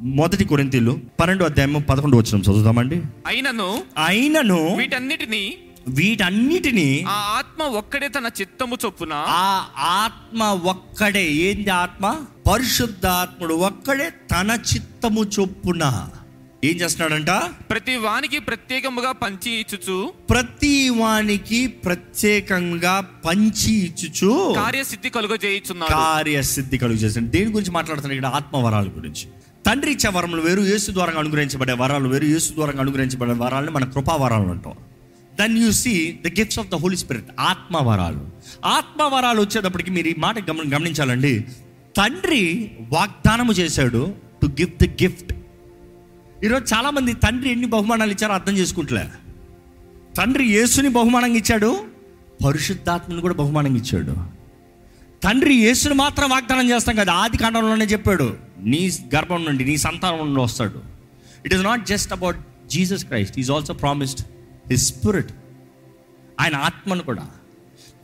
మొదటి కొరింతీలు పన్నెండు అధ్యాయం పదకొండు వచ్చిన చదువుతామండి అయినను అయినను వీటన్నిటిని వీటన్నిటిని ఆ ఆత్మ ఒక్కడే తన చిత్తము చొప్పున ఆ ఆత్మ ఒక్కడే. ఏంది ఆత్మ? పరిశుద్ధాత్ముడు ఒక్కడే తన చిత్తము చొప్పున. ఏం చేస్తున్నాడంట? ప్రతి వానికి ప్రత్యేకముగా పంచి ఇచ్చుచు ప్రతి వానికి ప్రత్యేకంగా పంచి ఇచ్చుచు కార్యసిద్ధి కలుగజేయుచున్నాడు. కార్యసిద్ధి కలుగు చేసిన దేని గురించి మాట్లాడుతున్నాడు ఇక్కడ? ఆత్మవరాల గురించి. తండ్రి ఇచ్చే వరములు వేరు యేసు ద్వారా అనుగ్రహించబడే వరాలు వేరు యేసు ద్వారా అనుగ్రహించబడే వరాలని మన కృపావరాలు అంటాం. Then you see the gifts of the Holy Spirit ఆత్మవరాలు ఆత్మవరాలు వచ్చేటప్పటికి మీరు ఈ మాట గమని గమనించాలండి. తండ్రి వాగ్దానము చేశాడు టు గివ్ ద గిఫ్ట్ ఈరోజు చాలామంది తండ్రి ఎన్ని బహుమానాలు ఇచ్చారో అర్థం చేసుకుంటలే. తండ్రి యేసుని బహుమానంగా ఇచ్చాడు పరిశుద్ధాత్మని కూడా బహుమానంగా ఇచ్చాడు. తండ్రి యేసుని మాత్రం వాగ్దానం చేస్తాం కదా ఆది కాండంలోనే చెప్పాడు. నీ గర్భం నుండి నీ సంతానం నుండి వస్తాడు. It is not just about Jesus Christ is also promised his spirit ఆయన ఆత్మను కూడా.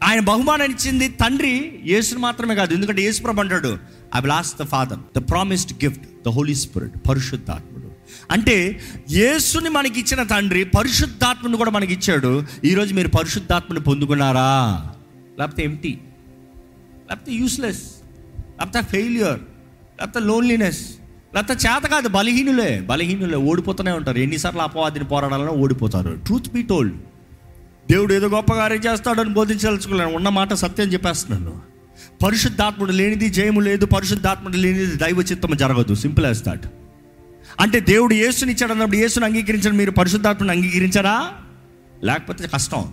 ఆయన బహుమానం ఇచ్చింది తండ్రి యేసుని మాత్రమే కాదు. ఎందుకంటే యేసు ప్రభు అంటాడు I will ask the Father the promised gift the Holy Spirit పరిశుద్ధాత్ముడు. అంటే యేసుని మనకి ఇచ్చిన తండ్రి పరిశుద్ధాత్మను కూడా మనకి ఇచ్చాడు. ఈరోజు మీరు పరిశుద్ధాత్మని పొందుకున్నారా? లేకపోతే ఎంటీ లేకపోతే యూస్లెస్ లేకపోతే ఫెయిల్యూర్ లేకపోతే లోన్లీనెస్ లేకపోతే చేత కాదు బలహీనులే. బలహీనులే ఓడిపోతూనే ఉంటారు. ఎన్నిసార్లు అపవాదిని పోరాడాలని ఓడిపోతారు. ట్రూత్ బీ టోల్డ్ దేవుడు ఏదో గొప్ప కార్యం చేస్తాడని బోధించాల్చుకోలేను ఉన్న మాట సత్యం చెప్పేస్తున్నాను. పరిశుద్ధాత్ముడు లేనిది జయము లేదు. పరిశుద్ధాత్ముడు లేనిది దైవ చిత్తం జరగదు. సింపుల్ యాజ్ దాట్ అంటే దేవుడు యేసుని ఇచ్చాడు అన్నప్పుడు యేసుని అంగీకరించడం మీరు పరిశుద్ధాత్మని అంగీకరించారా? లేకపోతే కష్టం.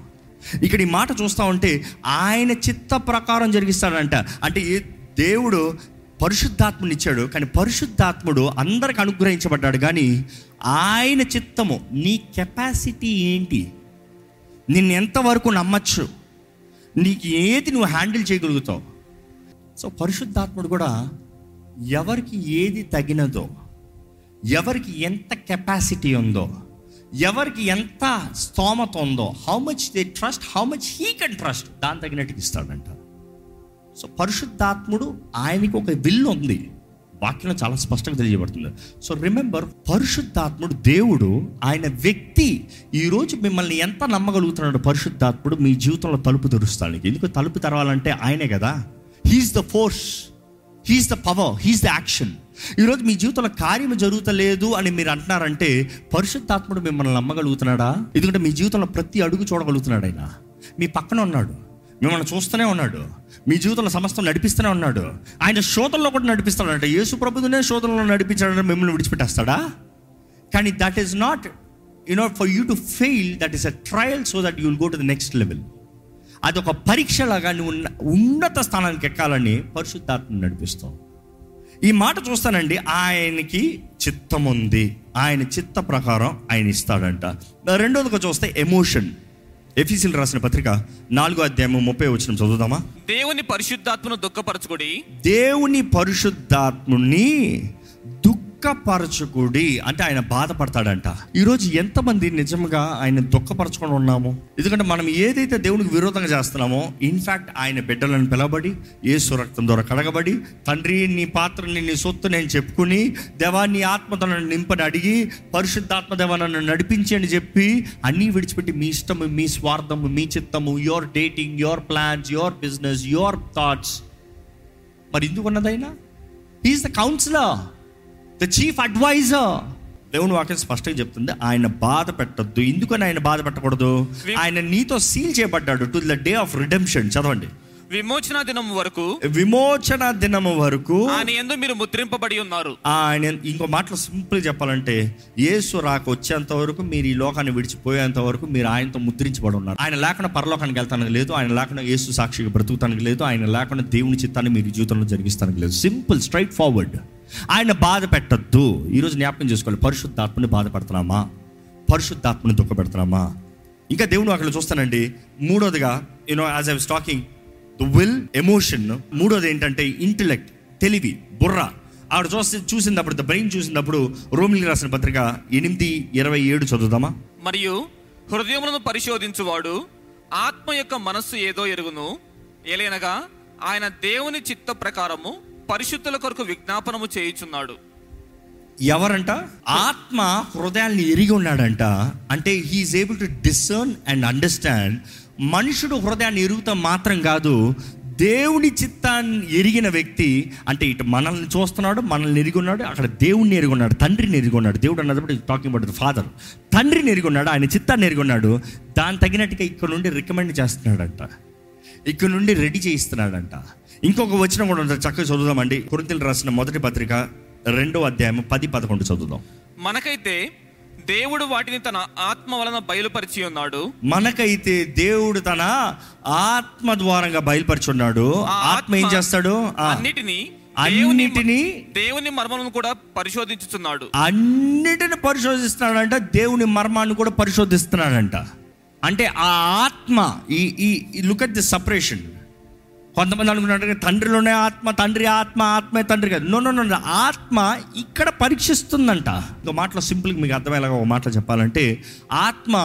ఇక్కడ ఈ మాట చూస్తా ఉంటే ఆయన చిత్త ప్రకారం జరిగిస్తాడంట. అంటే ఏ- దేవుడు పరిశుద్ధాత్మునిచ్చాడు కానీ పరిశుద్ధాత్ముడు అందరికి అనుగ్రహించబడ్డాడు. కానీ ఆయన చిత్తము నీ కెపాసిటీ ఏంటి? నిన్ను ఎంతవరకు నమ్మచ్చు? నీకు ఏది నువ్వు హ్యాండిల్ చేయగలుగుతావు? సో పరిశుద్ధాత్ముడు కూడా ఎవరికి ఏది తగినదో ఎవరికి ఎంత కెపాసిటీ ఉందో ఎవరికి ఎంత స్తోమత ఉందో how much they trust how much he can trust దాని తగినట్టుగా ఇస్తాడంట. సో పరిశుద్ధాత్ముడు ఆయనకి ఒక విల్ ఉంది. వాక్యంలో చాలా స్పష్టంగా తెలియబడుతుంది. సో రిమెంబర్ పరిశుద్ధాత్ముడు దేవుడు ఆయన వ్యక్తి. ఈరోజు మిమ్మల్ని ఎంత నమ్మగలుగుతున్నాడు పరిశుద్ధాత్ముడు? మీ జీవితంలో తలుపు తెరుస్తానికి. ఎందుకు తలుపు తెరవాలంటే ఆయనే కదా? He's the force he's the power he's the action ఈరోజు మీ జీవితంలో కార్యం జరుగుతలేదు అని మీరు అంటున్నారంటే పరిశుద్ధాత్ముడు మిమ్మల్ని నమ్మగలుగుతున్నాడా? ఎందుకంటే మీ జీవితంలో ప్రతి అడుగు చూడగలుగుతున్నాడు ఆయన. మీ పక్కన ఉన్నాడు. మిమ్మల్ని చూస్తూనే ఉన్నాడు. మీ జీవితంలో సమస్తం నడిపిస్తూనే ఉన్నాడు. ఆయన శోధనలో కూడా నడిపిస్తాడంట. యేసు ప్రభునే శోధనలో నడిపించాడంటే మిమ్మల్ని విడిచిపెట్టేస్తాడా? కానీ that is not you you know for you to fail that is a trial so that you'll go to the next level అది ఒక పరీక్షలాగా నువ్వు ఉన్న- ఉన్నత స్థానానికి ఎక్కాలని పరిశుద్ధాత్మ నడిపిస్తావు. ఈ మాట చూస్తానండి. ఆయనకి చిత్తం ఉంది ఆయన చిత్త ప్రకారం ఆయన ఇస్తాడంట. రెండోదిగా చూస్తే ఎమోషన్ ఎఫీసీలు రాసిన పత్రిక నాలుగో అధ్యాయం ముప్పై వచ్చిన చదువుదామా? దేవుని పరిశుద్ధాత్మను దుఃఖపరచుకుడి. దేవుని పరిశుద్ధాత్ముని దుఃఖపరచుకుడి అంటే ఆయన బాధపడతాడంట. ఈరోజు ఎంతమంది నిజంగా ఆయన దుఃఖపరచుకొని ఉన్నాము? ఎందుకంటే మనం ఏదైతే దేవునికి విరోధంగా చేస్తున్నామో ఇన్ఫ్యాక్ట్ ఆయన బిడ్డలను పిలవబడి ఏసు రక్తం ద్వారా కడగబడి తండ్రి నీ పాత్రని నీ సొత్తు నేను చెప్పుకుని దేవా నీ ఆత్మతో నన్ను నింపని అడిగి పరిశుద్ధాత్మ దేవా నన్ను నడిపించి అని చెప్పి అన్నీ విడిచిపెట్టి మీ ఇష్టము మీ స్వార్థము మీ చిత్తము your dating your plans your business your thoughts మరి ఎందుకున్నదైనా he's the counsellor the chief adviser దేవుని వాక్యం స్పష్టంగా చెప్తుంది ఆయన బాధ పెట్టద్దు. ఎందుకని ఆయన బాధ పెట్టకూడదు? ఆయన నీతో సీల్ చేయబడ్డాడు to the day of redemption చదవండి. విమోచన దినం వరకు విమోచన దినము వరకు ఆయన ఎందు మీరు ముద్రింపబడి ఉన్నారు. ఆయన ఇంకో మాటలో సింపుల్ చెప్పాలంటే యేసు రాక వచ్చేంత వరకు మీరు ఈ లోకాన్ని విడిచిపోయేంత వరకు మీరు ఆయనతో ముద్రించబడి ఉన్నారు. ఆయన లేకుండా పరలోకానికి వెళ్తానికి లేదు ఆయన లేకుండా యేసు సాక్షిగా బ్రతుకుతానికి లేదు ఆయన లేకుండా దేవుని చిత్తాన్ని మీరు జీవితంలో జరిగిస్తానికి లేదు. సింపుల్ స్ట్రైట్ ఫార్వర్డ్ ఆయన బాధ పెట్టద్దు. ఈరోజు జ్ఞాపకం చేసుకోవాలి పరిశుద్ధాత్మని బాధపడుతున్నామా పరిశుద్ధాత్మని దుఃఖపెడుతున్నామా ఇంకా దేవుడు అక్కడ చూస్తానండి. మూడోదిగా you know as I talking the will emotion మూడోది ఏంటంటే ఇంటలెక్ట్ తెలివి బుర్ర. ఆవిడ చూస్తే చూసినప్పుడు ద బ్రెయిన్ చూసినప్పుడు రోమిలి రాసిన పత్రిక ఎనిమిది ఇరవై ఏడు చదువుదామా? మరియు హృదయములను పరిశోధించువాడు ఆత్మ యొక్క మనస్సు ఏదో ఎరుగును. ఎలేనగా ఆయన దేవుని చిత్త ప్రకారము పరిశుద్ధుల కొరకు విజ్ఞాపనము చేయుచున్నాడు. ఎవరంట? ఆత్మ హృదయాన్ని ఎరిగి ఉన్నాడంట. అంటే he's able to discern and understand మనుషుడు హృదయాన్ని ఎరుగుతాం మాత్రం కాదు దేవుని చిత్తాన్ని ఎరిగిన వ్యక్తి అంటే ఇటు మనల్ని చూస్తున్నాడు మనల్ని ఎరిగి ఉన్నాడు అక్కడ దేవుణ్ణి ఎరిగి ఉన్నాడు తండ్రిని ఎరిగి ఉన్నాడు. దేవుడు అన్నప్పుడు టాకింగ్ అబౌట్ ఫాదర్ తండ్రిని ఎరిగి ఉన్నాడు ఆయన చిత్తాన్ని ఎరిగి ఉన్నాడు. దాని తగినట్టుగా ఇక్కడ నుండి రికమెండ్ చేస్తున్నాడంట. ఇక్కడ నుండి రెడీ చేయిస్తున్నాడంట. ఇంకొక వచనం కూడా ఉంటుంది. చక్కగా చదువుదామండి. కురింతలు రాసిన మొదటి పత్రిక రెండో అధ్యాయం పది పదకొండు చదువుదాం. మనకైతే దేవుడు వాటిని తన ఆత్మ వలన బయలుపరిచి ఉన్నాడు. మనకైతే దేవుడు తన ఆత్మ ద్వారంగా బయలుపరుచున్నాడు. ఆత్మ ఏం చేస్తాడు? ఆ, అన్నిటిని అన్నిటినీ దేవుని మర్మలను కూడా పరిశోధించుతున్నాడు. అన్నిటిని పరిశోధిస్తున్నాడంట. దేవుని మర్మాన్ని కూడా పరిశోధిస్తున్నాడంట. అంటే ఆ ఆత్మ ఈ ఈ లుక్ అట్ ది సపరేషన్ కొంతమంది అనుకున్నట్టు తండ్రిలోనే ఆత్మ తండ్రి ఆత్మ ఆత్మే తండ్రి కాదు. నో నో నో ఆత్మ ఇక్కడ పరీక్షిస్తుందంట. ఇంకో మాటలో సింపుల్గా మీకు అర్థమయ్యేలాగా ఒక మాటలో చెప్పాలంటే ఆత్మ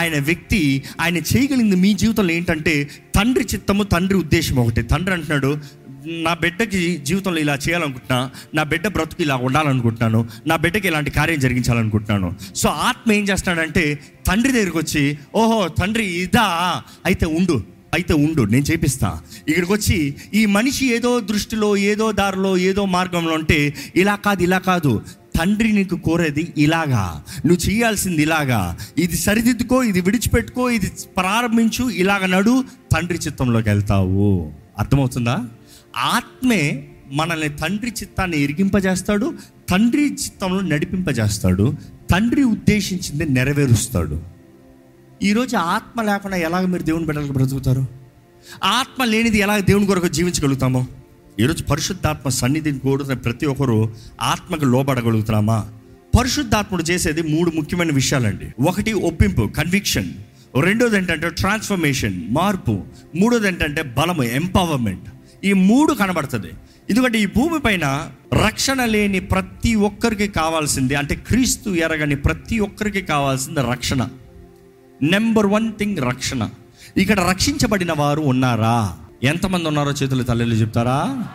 ఆయన వ్యక్తి ఆయన చేయగలిగింది మీ జీవితంలో ఏంటంటే తండ్రి చిత్తము తండ్రి ఉద్దేశం ఒకటి. తండ్రి అంటున్నాడు నా బిడ్డకి జీవితంలో ఇలా చేయాలనుకుంటున్నా నా బిడ్డ బ్రతుకు ఇలా ఉండాలనుకుంటున్నాను నా బిడ్డకి ఇలాంటి కార్యం జరిగించాలనుకుంటున్నాను. సో ఆత్మ ఏం చేస్తున్నాడంటే తండ్రి దగ్గరికి వచ్చి ఓహో తండ్రి ఇదా అయితే ఉండు. అయితే ఉండు నేను చేపిస్తా. ఇక్కడికి వచ్చి ఈ మనిషి ఏదో దృష్టిలో ఏదో దారిలో ఏదో మార్గంలో ఉంటే ఇలా కాదు ఇలా కాదు. తండ్రి నీకు కోరేది ఇలాగా. నువ్వు చేయాల్సింది ఇలాగా. ఇది సరిదిద్దుకో ఇది విడిచిపెట్టుకో ఇది ప్రారంభించు ఇలాగ నడు తండ్రి చిత్తంలోకి వెళ్తావు. అర్థమవుతుందా? ఆత్మే మనల్ని తండ్రి చిత్తాన్ని ఇరిగింపజేస్తాడు తండ్రి చిత్తంలో నడిపింపజేస్తాడు తండ్రి ఉద్దేశించింది నెరవేరుస్తాడు. ఈరోజు ఆత్మ లేకుండా ఎలాగ మీరు దేవుని బిడ్డలకు బ్రతుకుతారు? ఆత్మ లేనిది ఎలాగ దేవుని కొరకు జీవించగలుగుతామో? ఈరోజు పరిశుద్ధాత్మ సన్నిధిని కోరుతున్న ప్రతి ఒక్కరు ఆత్మకు లోబడగలుగుతున్నామా? పరిశుద్ధాత్ముడు చేసేది మూడు ముఖ్యమైన విషయాలండి. ఒకటి ఒప్పింపు కన్విక్షన్ రెండోది ఏంటంటే ట్రాన్స్ఫర్మేషన్ మార్పు. మూడోది ఏంటంటే బలము ఎంపవర్మెంట్ ఈ మూడు కనబడుతుంది. ఎందుకంటే ఈ భూమి పైన రక్షణ లేని ప్రతి ఒక్కరికి కావాల్సింది అంటే క్రీస్తు ఎరగని ప్రతి ఒక్కరికి కావాల్సింది రక్షణ. నెంబర్ వన్ థింగ్ రక్షణ. ఇక్కడ రక్షించబడిన వారు ఉన్నారా? ఎంతమంది ఉన్నారో చేతులు తల్లిలు చెప్తారా?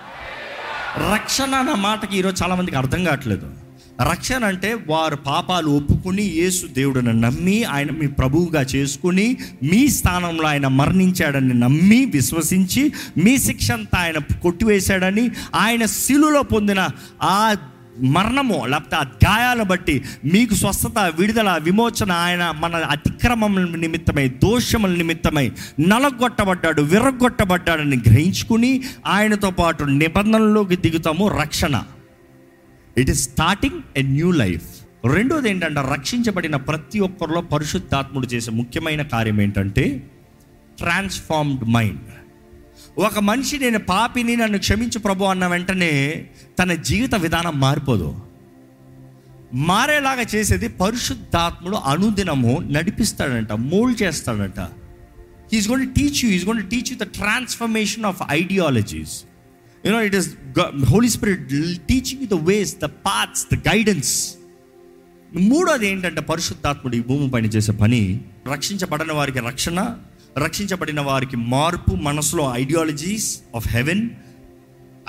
రక్షణ అన్న మాటకి ఈరోజు చాలా మందికి అర్థం కావట్లేదు. రక్షణ అంటే వారు పాపాలు ఒప్పుకుని యేసు దేవుడిని నమ్మి ఆయన మీ ప్రభువుగా చేసుకుని మీ స్థానంలో ఆయన మరణించాడని నమ్మి విశ్వసించి మీ శిక్ష అంతా ఆయన కొట్టివేశాడని ఆయన శిలులో పొందిన ఆ మరణము లేకపోతే ఆ గాయాలు బట్టి మీకు స్వస్థత విడుదల విమోచన ఆయన మన అతిక్రమముల నిమిత్తమై దోషముల నిమిత్తమై నలగొట్టబడ్డాడు విరగొట్టబడ్డాడని గ్రహించుకుని ఆయనతో పాటు నిబంధనలోకి దిగుతాము రక్షణ. It is starting a new life రెండోది ఏంటంటే రక్షించబడిన ప్రతి ఒక్కరిలో పరిశుద్ధాత్ముడు చేసే ముఖ్యమైన కార్యం ఏంటంటే ట్రాన్స్ఫార్మ్డ్ మైండ్ ఒక మనిషి నేను పాపిని నన్ను క్షమించు ప్రభు అన్న వెంటనే తన జీవిత విధానం మారిపోదు. మారేలాగా చేసేది పరిశుద్ధాత్ముడు అనుదినము నడిపిస్తాడంట మోల్డ్ చేస్తాడంట. He's gonna teach you is gonna teach you the transformation of ideologies you know it is Holy Spirit teaching you the ways the paths the guidance మూడోది ఏంటంటే పరిశుద్ధాత్ముడు ఈ భూమి పైన చేసే పని రక్షించబడని వారికి రక్షణ రక్షించబడిన వారికి మార్పు మనసులో ideologies of heaven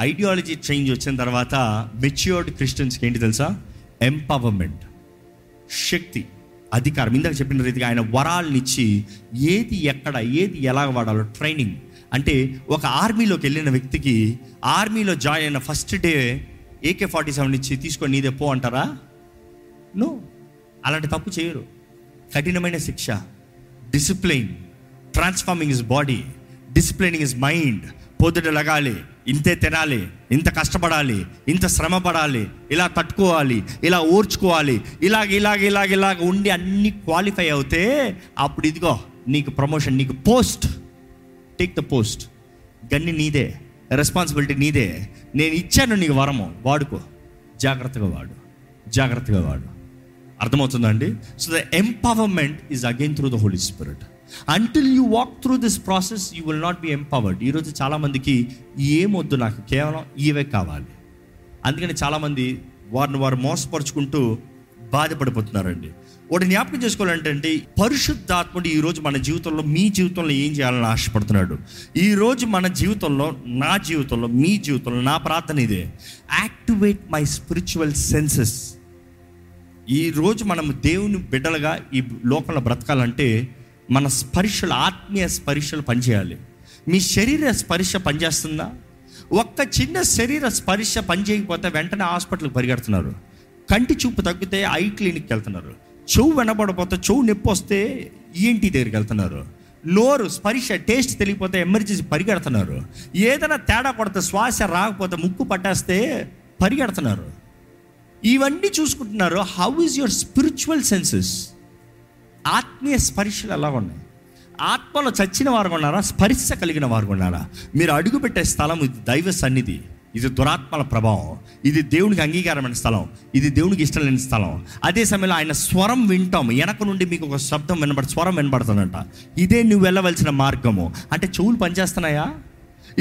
ideology change వచ్చిన తర్వాత మెచ్యూర్డ్ క్రిస్టియన్స్కి ఏంటి తెలుసా? ఎంపవర్మెంట్ శక్తి. అధికారం. ఇందాక చెప్పిన రీతిగా ఆయన వరాలనిచ్చి ఏది ఎక్కడ ఏది ఎలా వాడాలో ట్రైనింగ్ అంటే ఒక ఆర్మీలోకి వెళ్ళిన వ్యక్తికి ఆర్మీలో జాయిన్ అయిన first day AK forty seven ఇచ్చి తీసుకొని నీదే పో అంటారా? నో అలాంటి తప్పు చేయరు. కఠినమైన శిక్ష. Discipline transforming is body disciplining is mind పొద్దుట లగాలి ఇంతే తినాలి ఇంత కష్టపడాలి ఇంత శ్రమ పడాలి ఇలా తట్టుకోవాలి ఇలా ఓర్చుకోవాలి ఇలాగ ఇలాగ ఇలాగ ఇలాగ ఉండి అన్ని క్వాలిఫై అవుతే అప్పుడు ఇదిగో నీకు ప్రమోషన్ నీకు పోస్ట్ టేక్ ద పోస్ట్ గన్ని నీదే రెస్పాన్సిబిలిటీ నీదే. నేను ఇచ్చాను నీకు వరము వాడుకో. జాగ్రత్తగా వాడు జాగ్రత్తగా వాడు. అర్థమవుతుందండి so the empowerment is again through the Holy Spirit until you walk through this process you will not be empowered ఈరోజు చాలామందికి ఏమొద్దు నాకు కేవలం ఇవే కావాలి. అందుకని చాలామంది వారిని వారు మోసపరుచుకుంటూ బాధపడిపోతున్నారండి. ఒకటి జ్ఞాపకం చేసుకోవాలంటే పరిశుద్ధాత్ముడు ఈరోజు మన జీవితంలో మీ జీవితంలో ఏం చేయాలని ఆశపడుతున్నాడు? ఈరోజు మన జీవితంలో నా జీవితంలో మీ జీవితంలో నా ప్రార్థన ఇదే. యాక్టివేట్ మై స్పిరిచువల్ సెన్సెస్ ఈరోజు మనం దేవుని బిడ్డలుగా ఈ లోకంలో బ్రతకాలంటే మన స్పర్శలు ఆత్మీయ స్పర్శలు పనిచేయాలి. మీ శరీర స్పర్శ పనిచేస్తుందా? ఒక్క చిన్న శరీర స్పర్శ పనిచేయకపోతే వెంటనే హాస్పిటల్కి పరిగెడుతున్నారు. కంటి చూపు తగ్గితే ఐ క్లినిక్కి వెళ్తున్నారు. చెవు వెనబడిపోతే చెవు నొప్పి వస్తే ఈఎన్టీ దగ్గరికి వెళ్తున్నారు. నోరు స్పర్శ టేస్ట్ తెలియకపోతే ఎమర్జెన్సీ పరిగెడుతున్నారు. ఏదైనా తేడా కొడితే శ్వాస రాకపోతే ముక్కు పట్టేస్తే పరిగెడుతున్నారు. ఇవన్నీ చూసుకుంటున్నారు. How is your spiritual senses ఆత్మీయ స్పర్శలు ఎలా ఉన్నాయి? ఆత్మలో చచ్చిన వారు ఉన్నారా? స్పర్శ కలిగిన వారు ఉన్నారా? మీరు అడుగుపెట్టే స్థలం ఇది దైవ సన్నిధి. ఇది దురాత్మల ప్రభావం. ఇది దేవునికి అంగీకారమైన స్థలం. ఇది దేవునికి ఇష్టం లేని స్థలం. అదే సమయంలో ఆయన స్వరం వింటాం వెనక నుండి మీకు ఒక శబ్దం వినబడి స్వరం వినబడుతుందంట. ఇదే నువ్వు వెళ్ళవలసిన మార్గము. అంటే చెవులు పనిచేస్తున్నాయా?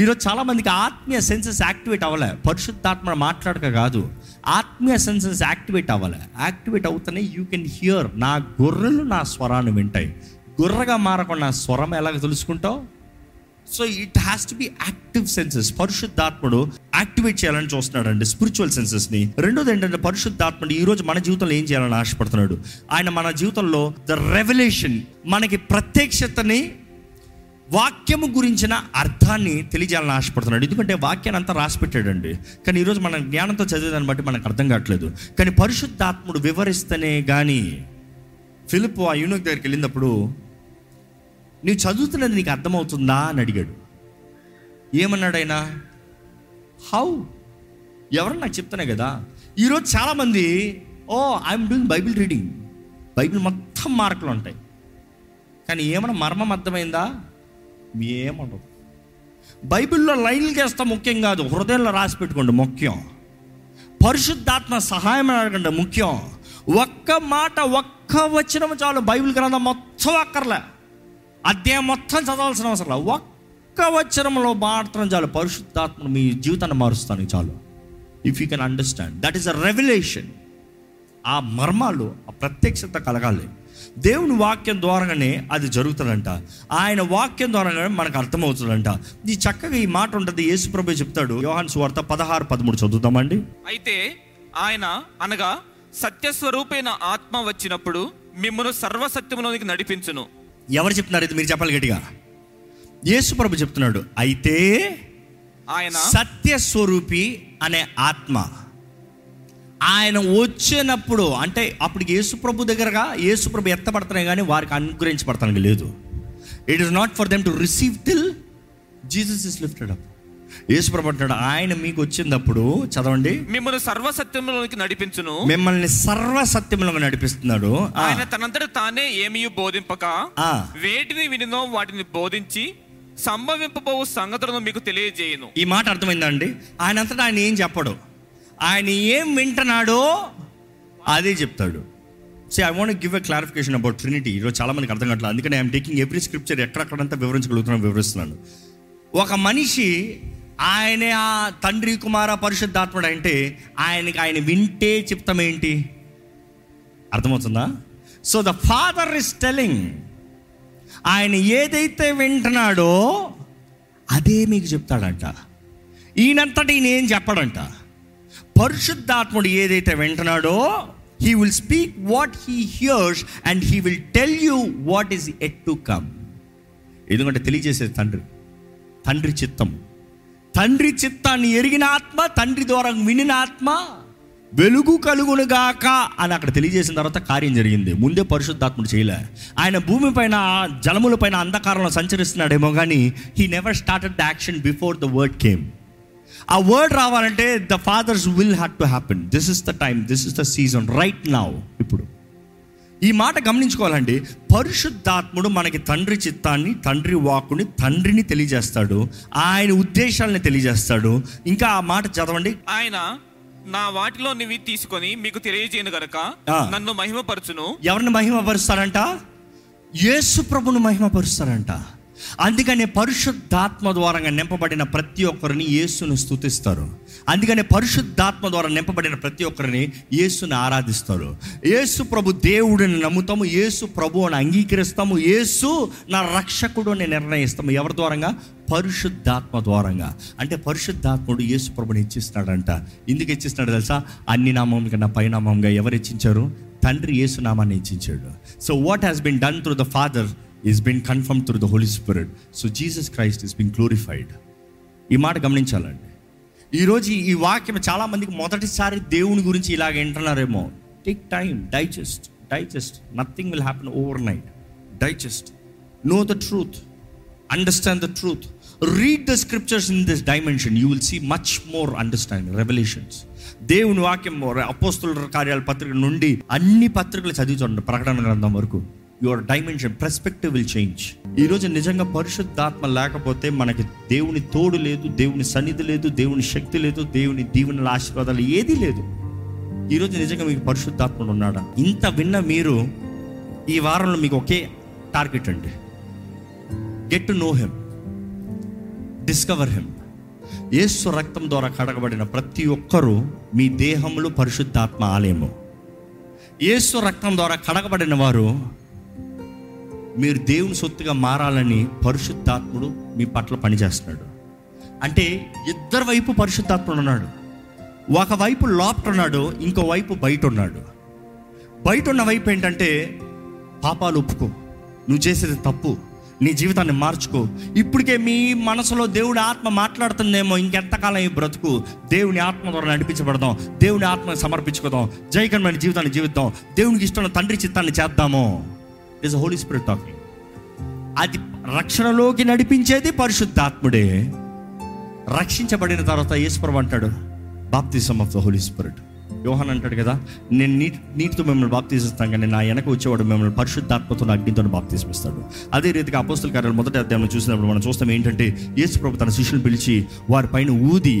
ఈరోజు చాలామందికి ఆత్మీయ సెన్సెస్ యాక్టివేట్ అవ్వలే. పరిశుద్ధాత్మ మాట్లాడక కాదు. ఆత్మీయ సెన్సెస్ యాక్టివేట్ అవ్వలే. యాక్టివేట్ అవుతానే యూ కెన్ హియర్ నా గొర్రెలు నా స్వరాన్ని వింటాయి. గొర్రెగా మారకుండా స్వరం ఎలాగ తెలుసుకుంటావు? So it has to be active senses పరిశుద్ధాత్ముడు యాక్టివేట్ చేయాలని చూస్తున్నాడు అండి స్పిరిచువల్ సెన్సెస్ని రెండోది ఏంటంటే పరిశుద్ధాత్ముడు ఈరోజు మన జీవితంలో ఏం చేయాలని ఆశపడుతున్నాడు? ఆయన మన జీవితంలో ద రెవల్యూషన్ మనకి ప్రత్యక్షతని వాక్యము గురించిన అర్థాన్ని తెలియజేయాలని ఆశపడుతున్నాడు. ఎందుకంటే వాక్యాన్ని అంతా రాసి పెట్టాడండి. కానీ ఈరోజు మన జ్ఞానంతో చదివేదాన్ని బట్టి మనకు అర్థం కావట్లేదు. కానీ పరిశుద్ధాత్ముడు వివరిస్తేనే కానీ ఫిలిప్ ఆ యూనిక్ దగ్గరికి వెళ్ళినప్పుడు నీవు చదువుతున్నది నీకు అర్థమవుతుందా? అని అడిగాడు. ఏమన్నాడు ఆయన? హౌ? ఎవరన్నా నాకు చెప్తానే కదా. ఈరోజు చాలామంది ఓ I'm doing Bible reading. Bible మొత్తం మార్కులు ఉంటాయి. కానీ ఏమైనా మర్మం అర్థమైందా ఏమండదు. బైబిల్లో లైన్లు చేస్తా ముఖ్యం కాదు హృదయంలో రాసి పెట్టుకోండి ముఖ్యం. పరిశుద్ధాత్మ సహాయం అడగండి ముఖ్యం. ఒక్క మాట ఒక్క వచనం చాలు బైబిల్ గ్రంథం మొత్తం అక్కర్లే. అధ్యాయం మొత్తం చదవాల్సిన అవసరం లేదు. ఒక్క వచనంలో మాత్రం చాలు పరిశుద్ధాత్మ మీ జీవితాన్ని మారుస్తాను చాలు. If you can understand that is a revolution ఆ మర్మాలు ఆ ప్రత్యక్షత కలగాలి. దేవుని వాక్యం ద్వారానే అది జరుగుతుందంట. ఆయన వాక్యం ద్వారానే మనకు అర్థమవుతుందంట. ఈ చక్కగా ఈ మాట ఉంటుంది. యేసుప్రభు చెప్తాడు. యోహాన్ సువార్త పదహారు పదమూడు చదువుతామండి అయితే ఆయన అనగా సత్యస్వరూపైన ఆత్మ వచ్చినప్పుడు మిమ్మల్ని సర్వసత్యములోనికి నడిపించును. ఎవరు చెప్తున్నారు? ఇది మీరు చెప్పాలి గట్టిగా. యేసుప్రభు చెప్తున్నాడు. అయితే ఆయన సత్యస్వరూపి అనే ఆత్మ ఆయన వచ్చినప్పుడు అంటే అప్పుడు యేసుప్రభు దగ్గరగా యేసుప్రభు ఎత్తపడుతున్నాయి కానీ వారికి అనుగ్రహించబడతానికి లేదు. It is not for them to receive till Jesus is lifted up యేసుప్రభు అంటాడు ఆయన మీకు వచ్చినప్పుడు చదవండి. మిమ్మల్ని సర్వసత్యములోనికి నడిపించును. మిమ్మల్ని సర్వ సత్యంలో నడిపిస్తున్నాడు ఆయన తనంతట తానే ఏమీ బోధింపక. వేటిని వినినో వాటిని బోధించి సంభవింపబోవు సంగతులను మీకు తెలియజేయను. ఈ మాట అర్థమైందా అండి? ఆయన అంతటా ఆయన ఏం చెప్పడు? ఆయన ఏం వింటున్నాడో అదే చెప్తాడు. So I want give a clarification about Trinity ఈరోజు చాలా మందికి అర్థం కావట్లేదు. అందుకని ఐఎమ్ టేకింగ్ ఎవ్రీ స్క్రిప్చర్ ఎక్కడెక్కడంతా వివరించగలుగుతున్నాను వివరిస్తున్నాను. ఒక మనిషి ఆయన ఆ తండ్రి కుమార పరిశుద్ధాత్ముడు అంటే ఆయనకి ఆయన వింటే చెప్తాం ఏంటి? అర్థమవుతుందా? So the Father is telling ఆయన ఏదైతే వింటున్నాడో అదే మీకు చెప్తాడంట. ఈయనంతటి ఈయన ఏం చెప్పడంట. పరిశుద్ధాత్ముడు ఏదైతే వింటున్నాడో he will speak what he hears and he will tell you what is yet to come ఎందుకంటే తెలియజేసేది తండ్రి తండ్రి చిత్తం. తండ్రి చిత్తాన్ని ఎరిగిన ఆత్మ తండ్రి ద్వారా వినిన ఆత్మ వెలుగు కలుగునుగాక అని అక్కడ తెలియజేసిన తర్వాత కార్యం జరిగింది. ముందే పరిశుద్ధాత్ముడు చేయలే. ఆయన భూమిపైన జలములపైన అంధకారంలో సంచరిస్తున్నాడేమో కానీ he never started the action before the word came ఆ వర్డ్ రావాలంటే the Father's will have to happen this is the time this is the season right now ఇప్పుడు. ఈ మాట గమనించుకోవాలండి. పరిశుద్ధాత్ముడు మనకి తండ్రి చిత్తాన్ని తండ్రి వాక్కుని తండ్రిని తెలియజేస్తాడు. ఆయన ఉద్దేశాలని తెలియజేస్తాడు. ఇంకా ఆ మాట చదవండి. ఆయన నా వాటిలో నివి తీసుకొని మీకు తెలియజేయను గనక. నన్ను మహిమపరచును. ఎవరిని మహిమపరుస్తారంట? యేసు ప్రభుని మహిమపరుస్తారంట. అందుకనే పరిశుద్ధాత్మ ద్వారా నింపబడిన ప్రతి ఒక్కరిని యేసును స్తుతిస్తారు. అందుకనే పరిశుద్ధాత్మ ద్వారా నింపబడిన ప్రతి ఒక్కరిని యేసుని ఆరాధిస్తారు. యేసు ప్రభు దేవుడిని నమ్ముతాము యేసు ప్రభు అని అంగీకరిస్తాము యేసు నా రక్షకుడు అని నిర్ణయిస్తాము. ఎవరి ద్వారంగా? పరిశుద్ధాత్మ ద్వారంగా. అంటే పరిశుద్ధాత్ముడు యేసు ప్రభుని హెచ్చిస్తాడంట ఎందుకు హెచ్చిస్తున్నాడు తెలుసా? అన్ని నామం కన్నా పైనామంగా ఎవరు ఇచ్చించారు? తండ్రి యేసునామాన్ని ఇచ్చించాడు. So what has been done through the Father is been confirm through the Holy Spirit so Jesus Christ is been glorified ఈ మాట గమనించాలండి. ఈరోజు ఈ వాక్యం చాలామందికి మొదటిసారి దేవుని గురించి ఇలాగ వింటున్నారేమో. Take time digest digest nothing will happen overnight digest know the truth understand the truth read the scriptures in this dimension you will see much more understanding revolutions దేవుని వాక్యం అపోస్తుల కార్యాల పత్రిక నుండి అన్ని పత్రికలు చదివి ప్రకటన గ్రంథం వరకు. Your dimension perspective will change ఈరోజు నిజంగా పరిశుద్ధాత్మ లేకపోతే మనకి దేవుని తోడు లేదు దేవుని సన్నిధి లేదు దేవుని శక్తి లేదు దేవుని దీవెనల ఆశీర్వాదాలు ఏదీ లేదు. ఈరోజు నిజంగా మీకు పరిశుద్ధాత్మ ఉన్నాడా? ఇంత విన్న మీరు ఈ వారంలో మీకు ఒకే టార్గెట్ అండి. Get to know him discover him యేసు రక్తం ద్వారా కడగబడిన ప్రతి ఒక్కరూ మీ దేహంలో పరిశుద్ధాత్మ ఆలయము. యేసు రక్తం ద్వారా కడగబడిన వారు మీరు దేవుని సొత్తుగా మారాలని పరిశుద్ధాత్ముడు మీ పట్ల పనిచేస్తున్నాడు. అంటే ఇద్దరు వైపు పరిశుద్ధాత్ముడు ఉన్నాడు. ఒకవైపు లోపట ఉన్నాడు ఇంకో వైపు బయట ఉన్నాడు. బయట ఉన్న వైపు ఏంటంటే పాపాలు ఒప్పుకో నువ్వు చేసేది తప్పు నీ జీవితాన్ని మార్చుకో. ఇప్పటికే మీ మనసులో దేవుడి ఆత్మ మాట్లాడుతుందేమో ఇంకెంతకాలం ఈ బ్రతుకు? దేవుని ఆత్మ ద్వారా నడిపించబడదాం దేవుని ఆత్మ సమర్పించుకోదాం జయకరమైన జీవితాన్ని జీవిద్దాం దేవునికి ఇష్టమైన తండ్రి చిత్తాన్ని చేద్దాము. ఇస్ హోలీ స్పిరిట్ టాకింగ్ అది రక్షణలోకి నడిపించేది పరిశుద్ధాత్ముడే. రక్షించబడిన తర్వాత ఈశ్వరం అంటాడు బాప్తిజం ఆఫ్ ద హోలీ స్పిరిట్. యోహన్ అంటాడు కదా నేను నీటి నీటితో మిమ్మల్ని బాప్తిస్తాను కానీ నా వెనక వచ్చేవాడు మిమ్మల్ని పరిశుద్ధాత్మతో అగ్నితో బాప్తిస్మిస్తాడు అదే రీతిగా అపోస్తుల కార్యాలు మొదటి అధ్యాయంలో చూసినప్పుడు మనం చూస్తాం ఏంటంటే యేసు ప్రభు తన శిష్యుని పిలిచి వారి పైన ఊది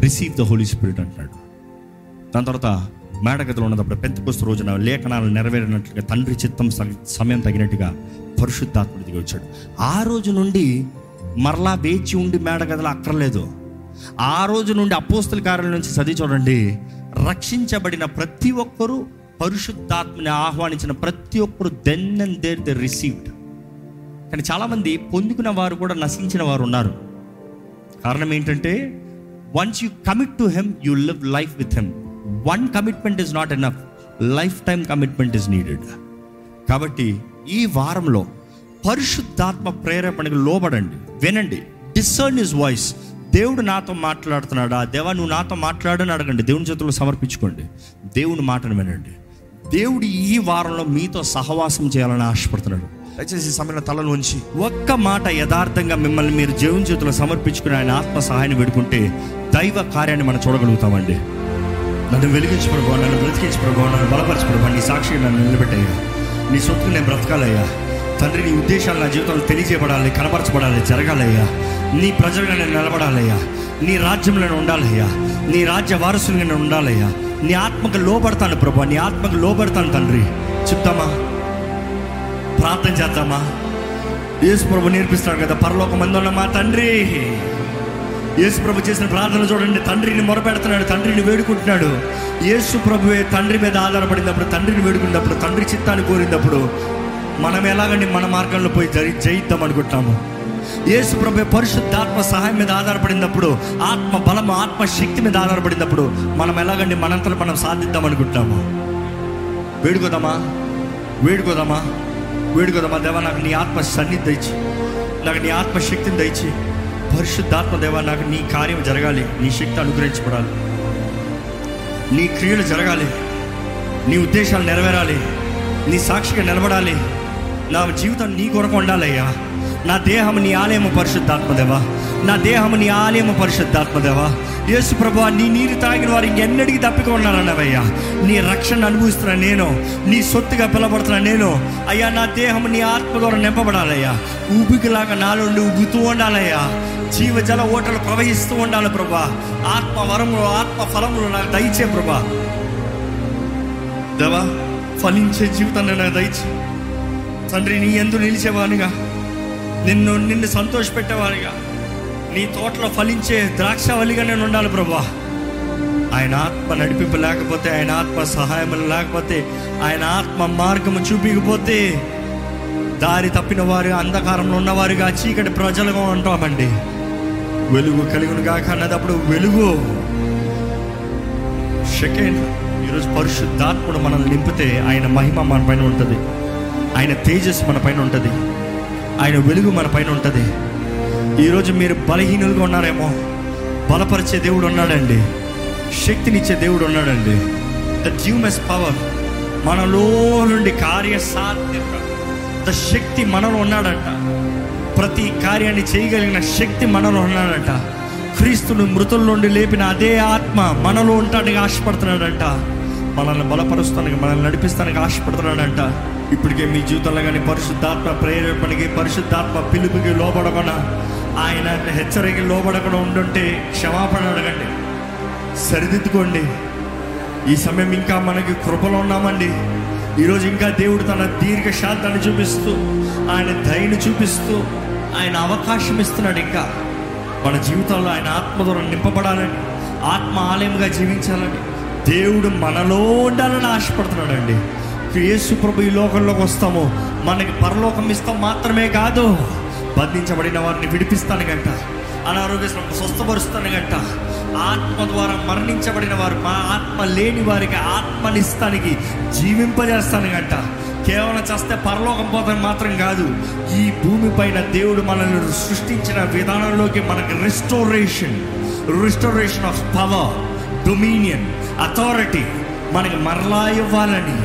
రిసీవ్ ద హోలీ స్పిరిట్ అంటాడు దాని తర్వాత మేడగదిలో ఉన్నప్పుడు పెద్ద పుస్తక రోజున లేఖనాలు నెరవేరినట్లుగా తండ్రి చిత్తం సమయం తగినట్టుగా పరిశుద్ధాత్ముడు దిగి వచ్చాడు. ఆ రోజు నుండి మరలా వేచి ఉండి మేడగదిలో అక్కర్లేదు. ఆ రోజు నుండి అపోస్తుల కార్యాల నుంచి చదివి చూడండి. రక్షించబడిన ప్రతి ఒక్కరూ పరిశుద్ధాత్మని ఆహ్వానించిన ప్రతి ఒక్కరు then and there they received కానీ చాలామంది పొందుకున్న వారు కూడా నశించిన వారు ఉన్నారు. కారణం ఏంటంటే once you commit to him you live life with him one commitment is not enough lifetime commitment is needed కాబట్టి ఈ వారంలో పరిశుద్ధాత్మ ప్రేరేపణకు లోబడండి. వినండి. డిసర్న్ ఇస్ వాయిస్ దేవుడు నాతో మాట్లాడుతున్నాడా? దేవా నువ్వు నాతో మాట్లాడని అడగండి. దేవుని చేతుల్లో సమర్పించుకోండి. దేవుని మాటను వినండి. దేవుడు ఈ వారంలో మీతో సహవాసం చేయాలని ఆశపడుతున్నాడు. దయచేసి సమయంలో తలలో ఉంచి ఒక్క మాట యథార్థంగా మిమ్మల్ని మీరు దేవుని చేతుల్లో సమర్పించుకుని ఆయన ఆత్మ సహాయాన్ని పెడుకుంటే దైవ కార్యాన్ని మనం చూడగలుగుతామండి. నన్ను వెలిగించు ప్రభు నన్ను బ్రతికించు ప్రభు నన్ను బలపరచు ప్రభు నీ సాక్షి నన్ను నిలబెట్టయ్యా. నీ సొత్తు నేను బ్రతకాలయ్యా. తండ్రి నీ ఉద్దేశాలు నా జీవితంలో తెలియజేయబడాలి కనపరచబడాలి జరగాలయ్యా. నీ ప్రజలుగా నేను నిలబడాలయ్యా. నీ రాజ్యంలో ఉండాలయ్యా. నీ రాజ్య వారసులుగా నేను ఉండాలయ్యా. నీ ఆత్మకు లోబడతాను ప్రభు నీ ఆత్మకు లోబడతాను తండ్రి. చెప్తామా? ప్రార్థన చేద్దామా? యేసు ప్రభు నేర్పిస్తాడు కదా పరలోక మందున్న మా తండ్రి. యేసు ప్రభు చేసిన ప్రార్థన చూడండి. తండ్రిని మొరపెడుతున్నాడు తండ్రిని వేడుకుంటున్నాడు. యేసు ప్రభువే తండ్రి మీద ఆధారపడినప్పుడు తండ్రిని వేడుకున్నప్పుడు తండ్రి చిత్తాన్ని కోరినప్పుడు మనం ఎలాగండి మన మార్గంలో పోయి జరి జయిద్దాం అనుకుంటున్నాము? యేసు ప్రభు పరిశుద్ధాత్మ సహాయం మీద ఆధారపడినప్పుడు ఆత్మ బలము ఆత్మ శక్తి మీద ఆధారపడినప్పుడు మనం ఎలాగండి మనంతలో మనం సాధిద్దాం అనుకుంటాము వేడుకోదామా వేడుకోదామా వేడుకోదామా దేవా నాకు నీ ఆత్మ సన్నిధి దయచి నాకు నీ ఆత్మ శక్తిని దయచి పరిశుద్ధాత్మ దేవా నాకు నీ కార్యం జరగాలి. నీ శక్తి అనుగ్రహించబడాలి. నీ క్రియలు జరగాలి. నీ ఉద్దేశాలు నెరవేరాలి. నీ సాక్షిగా నిలబడాలి. నా జీవితం నీ కొరకు ఉండాలయ్యా. నా దేహం నీ ఆలయము పరిశుద్ధాత్మదేవా. నా దేహం నీ ఆలయము పరిశుద్ధాత్మదేవా యేసు ప్రభు నీ నీరు తాగిన వారు ఇంకెన్నడికి తప్పిక ఉన్నారన్నవయ్యా నీ రక్షణ అనుభవిస్తున్న నేను నీ సొత్తుగా పిలబడుతున్న నేను అయ్యా నా దేహం నీ ఆత్మ ద్వారా నింపబడాలయ్యా. ఊపికిలాగా నాలో ఉబ్బుతూ ఉండాలయ్యా. జీవజల ఓటలు ప్రవహిస్తూ ఉండాలి ప్రభా ఆత్మ వరములు ఆత్మ ఫలములు నాకు దయచే ప్రభా దేవా ఫలించే జీవితాన్ని నాకు దయచే. తండ్రి నీ ఎందు నిలిచేవానిగా. నిన్ను నిన్ను సంతోషపెట్టేవానిగా. నీ తోటలో ఫలించే ద్రాక్షవల్లిగా నేను ఉండాలి ప్రభా. ఆయన ఆత్మ నడిపింపు లేకపోతే ఆయన ఆత్మ సహాయం లేకపోతే ఆయన ఆత్మ మార్గము చూపించకపోతే దారి తప్పిన వారు అంధకారంలో ఉన్నవారుగా చీకటి ప్రజలుగా ఉంటామండి. వెలుగు కలిగును కాక అన్నదప్పుడు వెలుగు. సెకండ్ ఈరోజు పరిశుద్ధాత్ముడు మనల్ని నింపితే ఆయన మహిమ మన పైన ఉంటుంది. ఆయన తేజస్సు మన పైన ఉంటుంది. ఆయన వెలుగు మన పైన ఉంటుంది. ఈరోజు మీరు బలహీనులుగా ఉన్నారేమో. బలపరిచే దేవుడు ఉన్నాడండి. శక్తినిచ్చే దేవుడు ఉన్నాడండి. ద డ్యూమెస్ పవర్ మనలో నుండి కార్యసాధ్యత ద శక్తి మనలో ఉన్నాడంట. ప్రతి కార్యాన్ని చేయగలిగిన శక్తి మనలో ఉన్నాడంట. క్రీస్తును మృతుల నుండి లేపిన అదే ఆత్మ మనలో ఉండటానికి ఆశపడుతున్నాడంట. మనల్ని బలపరుస్తానికి మనల్ని నడిపిస్తానికి ఆశపడుతున్నాడంట. ఇప్పటికే మీ జీవితంలో కానీ పరిశుద్ధాత్మ ప్రేరేపణకి పరిశుద్ధాత్మ పిలుపుకి లోబడకుండా ఆయన హెచ్చరికి లోబడకుండా ఉండుంటే క్షమాపణ అడగండి. సరిదిద్దుకోండి. ఈ సమయం ఇంకా మనకి కృపలో ఉన్నామండి. ఈరోజు ఇంకా దేవుడు తన దీర్ఘ శాంతాన్ని చూపిస్తూ ఆయన దయని చూపిస్తూ ఆయన అవకాశం ఇస్తున్నాడు ఇంకా. మన జీవితంలో ఆయన ఆత్మ ద్వారా నింపబడాలని ఆత్మ ఆలయంగా జీవించాలని దేవుడు మనలో ఉండాలని ఆశపడుతున్నాడండి. యేసు ప్రభు ఈ లోకంలోకి వస్తాము. మనకి పరలోకం ఇస్తాం మాత్రమే కాదు. బంధించబడిన వారిని విడిపిస్తాను గంట. అనారోగ్య స్వస్థపరుస్తాను గంట. ఆత్మ ద్వారా మరణించబడిన వారు మా ఆత్మ లేని వారికి ఆత్మనిస్తానికి జీవింపజేస్తాను గంట. కేవలం చేస్తే పరలోకం పోతాం మాత్రం కాదు ఈ భూమిపైన దేవుడు మనల్ని సృష్టించిన విధానంలోకి మనకి restoration restoration of power dominion authority మనకి మరలా ఇవ్వాలని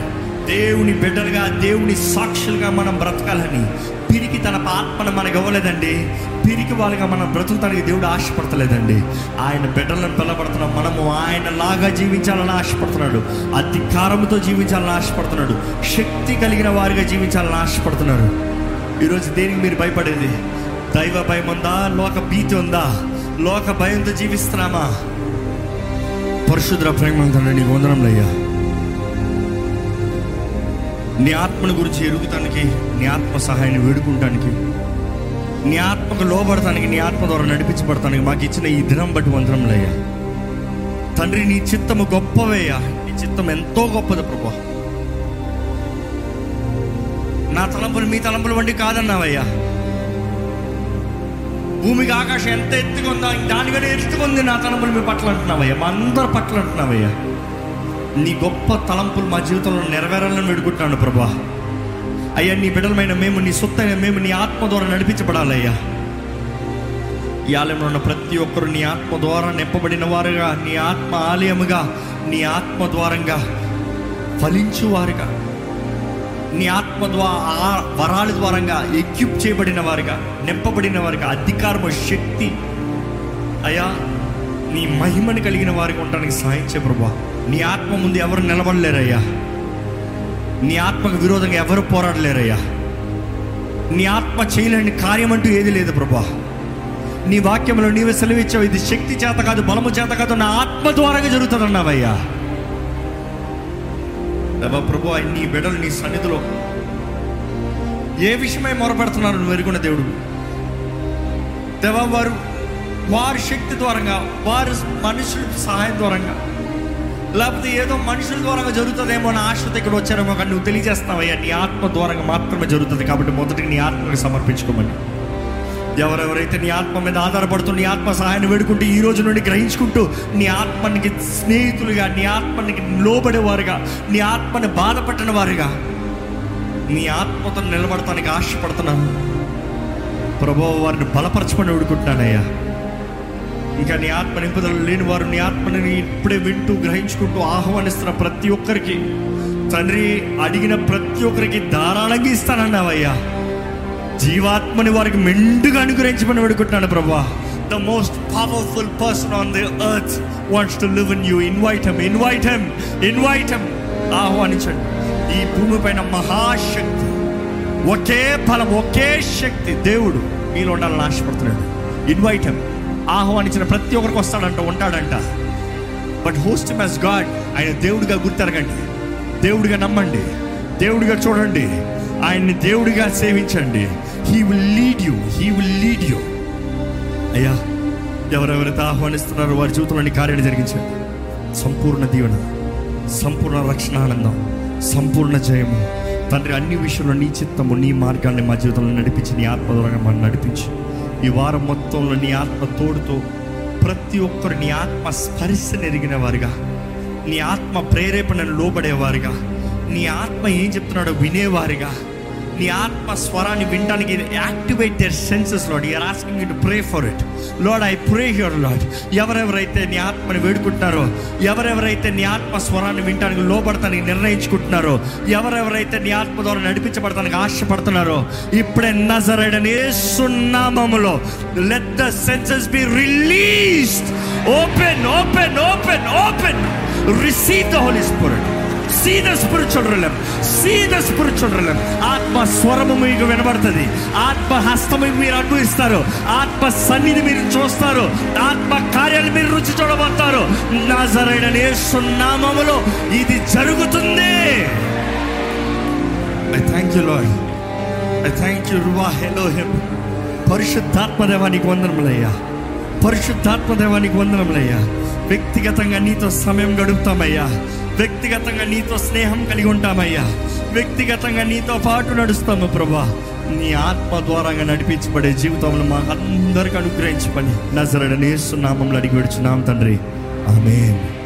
దేవుని బిడ్డలుగా దేవుని సాక్షులుగా మనం బ్రతకాలని పిరికి తన ఆత్మను మనకు ఇవ్వలేదండి. పిరికి వాళ్ళగా మనం బ్రతుకుతానికి దేవుడు ఆశపడతలేదండి. ఆయన బిడ్డలను పిల్లబడుతున్నాం మనము ఆయన లాగా జీవించాలని ఆశపడుతున్నాడు. అధికారంతో జీవించాలని ఆశపడుతున్నాడు. శక్తి కలిగిన వారిగా జీవించాలని ఆశపడుతున్నాడు. ఈరోజు దేనికి మీరు భయపడేది? దైవ భయం ఉందా? లోక భీతి ఉందా? లోక భయంతో జీవిస్తున్నామా? పరిశుద్ర ప్రేమ నీకు వందనంలయ్యా నీ ఆత్మను గురించి ఎరుగుతానికి నీ ఆత్మ సహాయాన్ని వేడుకుంటానికి నీ ఆత్మకు లోబడటానికి నీ ఆత్మ ద్వారా నడిపించబడటానికి మాకు ఇచ్చిన ఈ దినం బట్టి వందరంలయ్యా తండ్రి నీ చిత్తము గొప్పవేయా నీ చిత్తం ఎంతో గొప్పది ప్రభా. నా తలంపులు మీ తలంపులు వంటి కాదన్నావయ్యా. భూమికి ఆకాశం ఎంత ఎత్తుకుందా ఉందా దానికనే ఎత్తుకుంది నా తలంపులు మీ పట్ల అంటున్నావయ్యా. మా అందరి పట్ల అంటున్నావయ్యా. నీ గొప్ప తలంపులు మా జీవితంలో నెరవేరాలని వేడుకుంటున్నాను ప్రభా. అయ్యా నీ బిడ్డలమైన మేము నీ సొత్తైన మేము నీ ఆత్మ ద్వారా నడిపించబడాలయ్యా. ఈ ఆలయంలో ఉన్న ప్రతి ఒక్కరు నీ ఆత్మ ద్వారా నింపబడిన వారుగా నీ ఆత్మ ఆలయముగా నీ ఆత్మ ద్వారంగా ఫలించు వారుగా. నీ ఆత్మ ద్వారా వరాల ద్వారంగా ఎక్విప్ చేయబడిన వారుగా నింపబడిన వారుగా అధికారము శక్తి. అయ్యా నీ మహిమని కలిగిన వారికి ఉండడానికి సహాయం చే ప్రభా. నీ ఆత్మ ముందు ఎవరు నిలబడలేరయ్యా. నీ ఆత్మకు విరోధంగా ఎవరు పోరాడలేరయ్యా. నీ ఆత్మ చేయలేని కార్యం అంటూ ఏది లేదు ప్రభా. నీ వాక్యంలో నీవే సెలవిచ్చావు ఇది శక్తి చేత కాదు బలము చేత కాదు నా ఆత్మ ద్వారాగా జరుగుతుందన్నావయ్యా. దేవా ప్రభు నీ బిడ్డలు నీ సన్నిధిలో ఏ విషయమై మొరపెడుతున్నారు నువ్వు ఎరుగున్న దేవుడు. దేవా వారు వారి శక్తి ద్వారంగా వారి మనుషుల సహాయం ద్వారంగా. లేకపోతే ఏదో మనుషుల ద్వారా జరుగుతుందేమో అని ఆశతో ఇక్కడ వచ్చారేమో కానీ నువ్వు తెలియజేస్తావయ్యా నీ ఆత్మ ద్వారంగా మాత్రమే జరుగుతుంది కాబట్టి మొదటికి నీ ఆత్మకు సమర్పించుకోమని. ఎవరెవరైతే నీ ఆత్మ మీద ఆధారపడుతూ నీ ఆత్మ సహాయాన్ని వేడుకుంటూ ఈ రోజు నుండి గ్రహించుకుంటూ నీ ఆత్మనికి స్నేహితులుగా నీ ఆత్మనికి లోబడేవారుగా నీ ఆత్మని బాధపట్టిన వారుగా నీ ఆత్మతో నిలబడటానికి ఆశపడుతున్నాను. ప్రభు వారిని బలపరచమని వేడుకుంటున్నానయ్యా. ఇంకా నీ ఆత్మ నింపుదలు లేని వారు నీ ఆత్మని ఇప్పుడే వింటూ గ్రహించుకుంటూ ఆహ్వానిస్తున్న ప్రతి ఒక్కరికి. తండ్రి అడిగిన ప్రతి ఒక్కరికి ధారాళంగా ఇస్తానన్నావయ్యా. జీవాత్మని వారికి మెండుగా అనుగ్రహించమని వేడుకుంటున్నాను ప్రభా the most powerful person on the earth wants to live in you invite him invite him invite him ఆహ్వానించండి. ఈ భూమి పైన మహాశక్తి ఒకే ఫలం ఒకే శక్తి దేవుడు మీలో ఉండాలని ఆశపడుతున్నాడు. ఇన్వైట్ హెమ్ ఆహ్వానించిన ప్రతి ఒక్కరికి వస్తాడంట ఉంటాడంట. బట్ హోస్ట్ మెస్ గాడ్ ఆయన దేవుడిగా గుర్తెరగండి. దేవుడిగా నమ్మండి. దేవుడిగా చూడండి. ఆయన్ని దేవుడిగా సేవించండి. He will lead you he will lead you అయ్యా ఎవరెవరైతే ఆహ్వానిస్తున్నారో వారి జీవితంలోని కార్యాన్ని జరిగించండి. సంపూర్ణ దీవెన సంపూర్ణ రక్షణ ఆనందం సంపూర్ణ జయము. తండ్రి అన్ని విషయంలో నీ చిత్తము నీ మార్గాన్ని మా జీవితంలో నడిపించి నీ ఆత్మ ద్వారా మనం నడిపించి. ఈ వారం మొత్తంలో నీ ఆత్మ తోడుతో ప్రతి ఒక్కరు నీ ఆత్మ స్పర్శ ఎరిగిన వారుగా నీ ఆత్మ ప్రేరేపణను లోబడేవారుగా. నీ ఆత్మ ఏం చెప్తున్నాడో వినేవారుగా. నీ ఆత్మ స్వరాన్ని వినడానికి activate their senses Lord you're asking to pray for it Lord I pray hear Lord ఎవరెవరైతే నీ ఆత్మని వేడుకుంటున్నారో ఎవరెవరైతే నీ ఆత్మ స్వరాన్ని వినడానికి లోబడతానికి నిర్ణయించుకుంటున్నారో ఎవరెవరైతే నీ ఆత్మ ద్వారా నడిపించబడతానికి ఆశపడుతున్నారో ఇప్పుడే నజరడని సున్నామములో let the senses be released open open open open receive the Holy Spirit see the spiritual realm see the spiritual realm ఆత్మ స్వరము మీకు వినబడుతుంది. ఆత్మ హస్తము మీరు అనుభవిస్తారు. ఆత్మ సన్నిధి మీరు చూస్తారు. ఆత్మ కార్యాలు మీరు రుచి చూడబోతారు నాజరైన నామములో ఇది జరుగుతుంది. I thank you Lord I thank you రువా hello హెమ్ పరిశుద్ధాత్మ దేవానికి వందనములయ్యా పరిశుద్ధాత్మ దేవానికి వందనములయ్యా వ్యక్తిగతంగా నీతో సమయం గడుపుతామయ్యా వ్యక్తిగతంగా నీతో స్నేహం కలిగి ఉంటామయ్యా. వ్యక్తిగతంగా నీతో పాటు నడుస్తాము ప్రభా. నీ ఆత్మ ద్వారాగా నడిపించబడే జీవితంలో మాకు అందరికీ అనుగ్రహించబడి నజరడ నజరడనేస్తున్నామంలో అడిగి విడుచున్నాం తండ్రి. ఆమేన్.